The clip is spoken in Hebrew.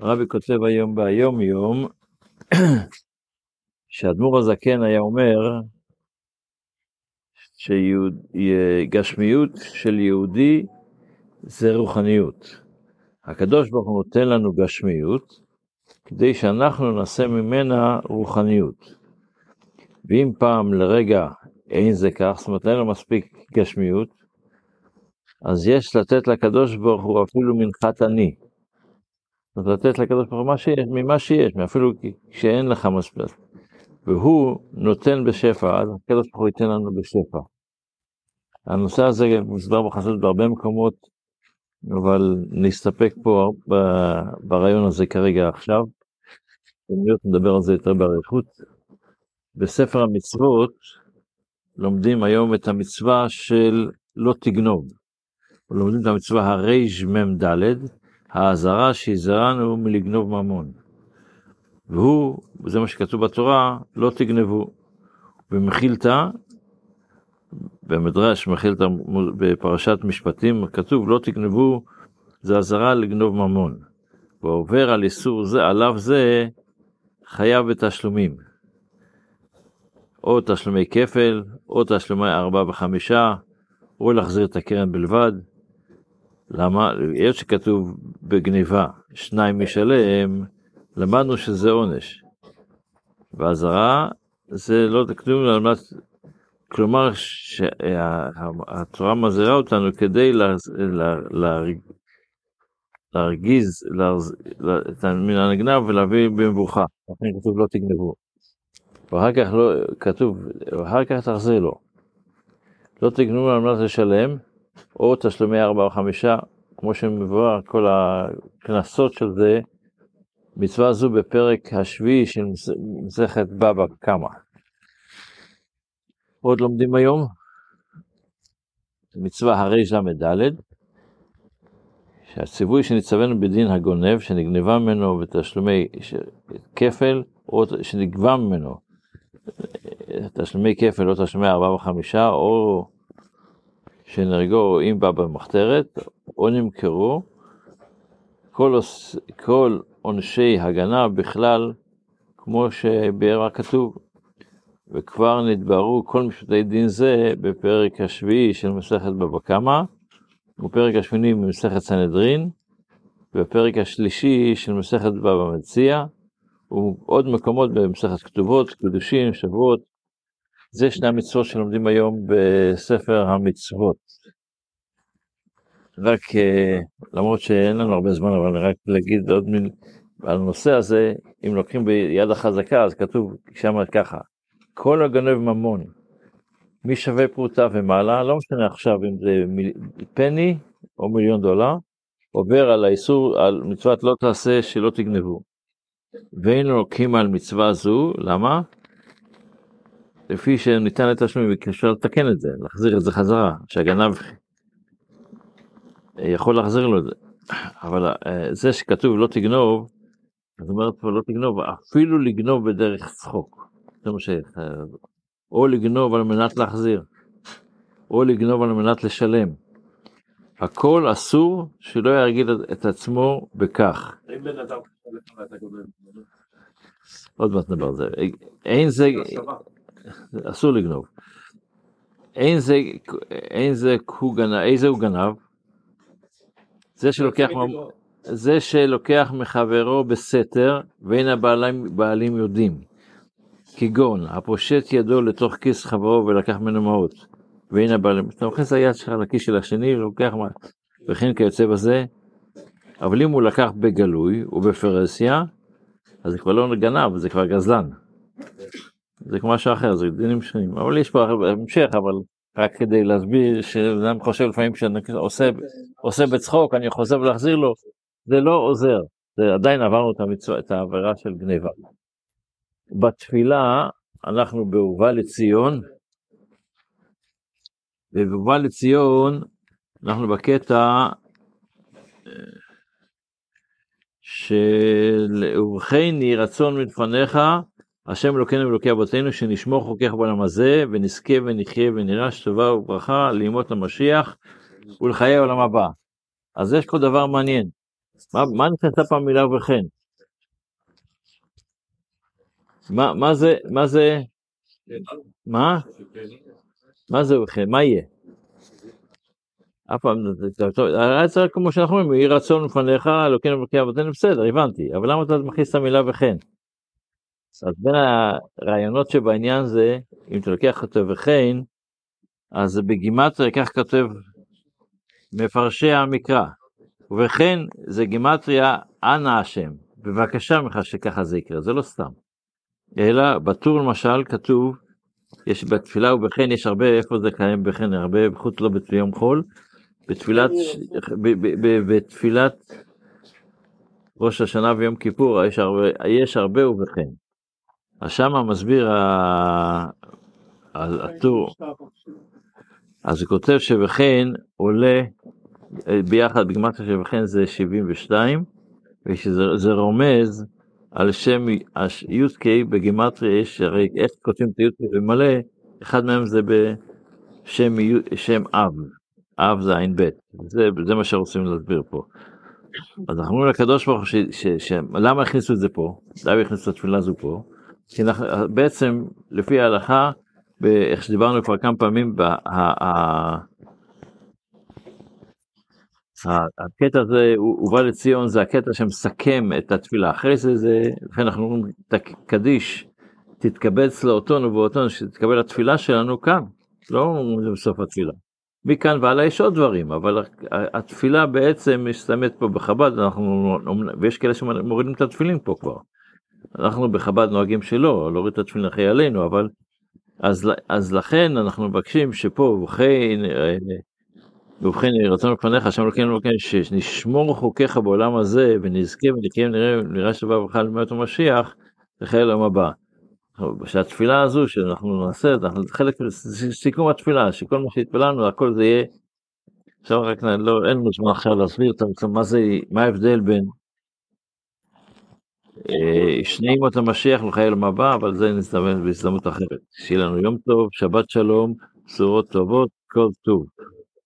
הרבי כותב היום ביום יום, שאדמו"ר הזקן היה אומר, שגשמיות של יהודי זה רוחניות. הקדוש ברוך הוא נותן לנו גשמיות, כדי שאנחנו נעשה ממנה רוחניות. ואם פעם לרגע אין זה כך, זאת אומרת אין לו מספיק גשמיות, אז יש לתת לקדוש ברוך הוא אפילו מנחת עני. זאת אומרת, לתת לקדוש ברוך הוא ממה שיש, אפילו כשאין לך מספיק. והוא נותן בשפע, אז הקדוש ברוך הוא ייתן לנו בשפע. הנושא הזה מוסבר בחסות בהרבה מקומות, אבל נסתפק פה ברעיון הזה כרגע עכשיו. במיות נדבר על זה יותר באריכות. בספר המצוות לומדים היום את המצווה של לא תגנוב. לומדים את המצווה הרמ"ד, האזהרה שהזהרנו מלגנוב ממון. והוא, זה מה שכתוב בתורה, לא תגנבו. במחילתא, במדרש מחילתא בפרשת משפטים, כתוב לא תגנבו, זה אזהרה לגנוב ממון. ועובר על איסור זה, עליו זה, חייב בתשלומים. או תשלומי כפל, או תשלומי ארבע וחמישה, או להחזיר את הקרן בלבד. למה? היות שכתוב בגניבה, שניים משלם, למדנו שזה עונש. ואזהרה זה לא כתוב על מנת, כלומר שהתורה מזהירה אותנו כדי להרגיז מן הנגנב ולהביא במבוכה, לכן כתוב לא תגנבו. ואחר כך לא, כתוב, ואחר כך תחזיר לו. לא תגנבו על מנת לשלם, או תשלומי ארבעה או חמישה, כמו שמבואר כל הקנסות של זה, מצווה זו בפרק השביעי של מסכת בבא קמא. עוד לומדים היום? מצווה הרי"ד, שהציווי שנצווינו בדין הגונב, שנגנבה ממנו בתשלומי כפל, או שנגבה ממנו תשלומי כפל או תשלומי ארבעה וחמישה, או שנהרגו אם בא במחתרת, או נמכרו, כל, כל עונשי הגנה בכלל, כמו שבאר כתוב, וכבר נתבררו כל משפטי דין זה בפרק השביעי של מסכת בבא קמא, ופרק השמיני במסכת סנהדרין, והפרק השלישי של מסכת בבא מציע, ועוד מקומות במסכת כתובות, קדושים, שבועות. זה שני המצוות שלומדים היום בספר המצוות. רק, אה, למרות שאין לנו הרבה זמן, אבל רק להגיד עוד מיל על הנושא הזה, אם לוקחים ביד החזקה, אז כתוב שם ככה, כל הגנב ממון, מי שווה פרוטה ומעלה, לא משנה עכשיו אם זה פני או מיליון דולר, עובר על האיסור, על מצוות לא תעשה שלא תגנבו. ואין לוקחים על מצווה זו, למה? לפי שניתן לתשלומים, אפשר לתקן את זה, להחזיר את זה חזרה, שהגנב יכול להחזיר לו את זה. אבל אה, זה שכתוב לא תגנוב, זאת אומרת פה לא תגנוב, אפילו לגנוב בדרך צחוק. זה מה ש... או לגנוב על מנת להחזיר, או לגנוב על מנת לשלם. הכל אסור שלא ירגיל את עצמו בכך. עוד מעט נדבר על זה. אין זה, אסור לגנוב. אין זה, אין זה, הוא גנב, איזה הוא גנב? זה שלוקח, זה שלוקח מחברו בסתר ואין הבעלים יודעים. כגון הפושט ידו לתוך כיס חברו ולקח ממנו מעות. ואין הבעלים, אתה מכניס היד שלך לכיס של השני ולוקח מה, וכן כיוצא בזה. אבל אם הוא לקח בגלוי ובפרסיה, אז זה כבר לא גנב, זה כבר גזלן. זה כמו משהו אחר, זה דינים שונים. אבל יש פה המשך, אבל רק כדי להסביר שאדם חושב לפעמים שאני עושה, עושה בצחוק, אני חוזר להחזיר לו, זה לא עוזר. זה עדיין עברנו את, המצוא, את העבירה של גניבה. בתפילה אנחנו באובה לציון, ובאובה לציון אנחנו בקטע אה, של ובכן רצון מלפניך השם אלוקינו ואלוקי אבותינו שנשמור חוקיך בעולם הזה ונזכה ונחיה ונראה טובה וברכה לימות המשיח ולחיי העולם הבא. אז יש פה דבר מעניין. מה, מה נכנסה פעם מילה וכן? מה, מה זה, מה זה, מה? מה זה וכן? מה יהיה? אף פעם, היה צריך כמו שאנחנו אומרים, יהי רצון לפניך, אלוקינו אלוקי אבותינו, בסדר, הבנתי, אבל למה אתה מכניס את המילה וכן? אז בין הרעיונות שבעניין זה, אם אתה לוקח אותו וכן, אז בגימטריה כך כותב מפרשי המקרא, ובכן זה גימטריה אנא השם, בבקשה ממך שככה זה יקרה, זה לא סתם. אלא בטור למשל כתוב, יש בתפילה ובכן יש הרבה, איפה זה קיים בכן, הרבה, חוץ לא ביום חול, בתפילת, בתפילת ראש השנה ויום כיפור יש הרבה, יש הרבה ובכן. אז שמה מסביר הטור, אז הוא כותב שבכן עולה ביחד, בגמטיה שבכן זה 72, ושזה רומז על שם י"ק בגימטריה יש, הרי איך כותבים את הי"ק במלא, אחד מהם זה בשם אב, אב זה ע"ב, זה, זה מה שרוצים להסביר פה. אז אנחנו אומרים לקדוש ברוך הוא, למה הכניסו את זה פה? למה הכניסו את התפילה הזו פה? כי אנחנו, בעצם לפי ההלכה, איך שדיברנו כבר כמה פעמים, הקטע הזה, ובא לציון, זה הקטע שמסכם את התפילה. אחרי זה, זה, לכן אנחנו אומרים, קדיש, תתקבץ לאותון ובאותון, שתתקבל התפילה שלנו כאן, לא בסוף התפילה. מכאן והלאה יש עוד דברים, אבל התפילה בעצם מסתיימת פה בחב"ד, אנחנו, ויש כאלה שמורידים את התפילין פה כבר. אנחנו בחב"ד נוהגים שלא, להוריד את התפילין אחרי עלינו, אבל אז, אז לכן אנחנו מבקשים שפה, ובכן, ובכן רצון לפניך, השם אלוקינו אלוקינו, שנשמור חוקיך בעולם הזה, ונזכה ונקיים נראה, נראה שבא בכלל למות המשיח, לחיי העולם הבא. שהתפילה הזו שאנחנו נעשה, אנחנו חלק, סיכום התפילה, שכל מה שהתפללנו, הכל זה יהיה, עכשיו רק, לא, אין לנו זמן עכשיו להסביר מה זה, מה ההבדל בין אה, שני ימות המשיח לחיי העולם הבא, אבל זה נזדמן בהזדמנות אחרת. שיהיה לנו יום טוב, שבת שלום, בשורות טובות, כל טוב.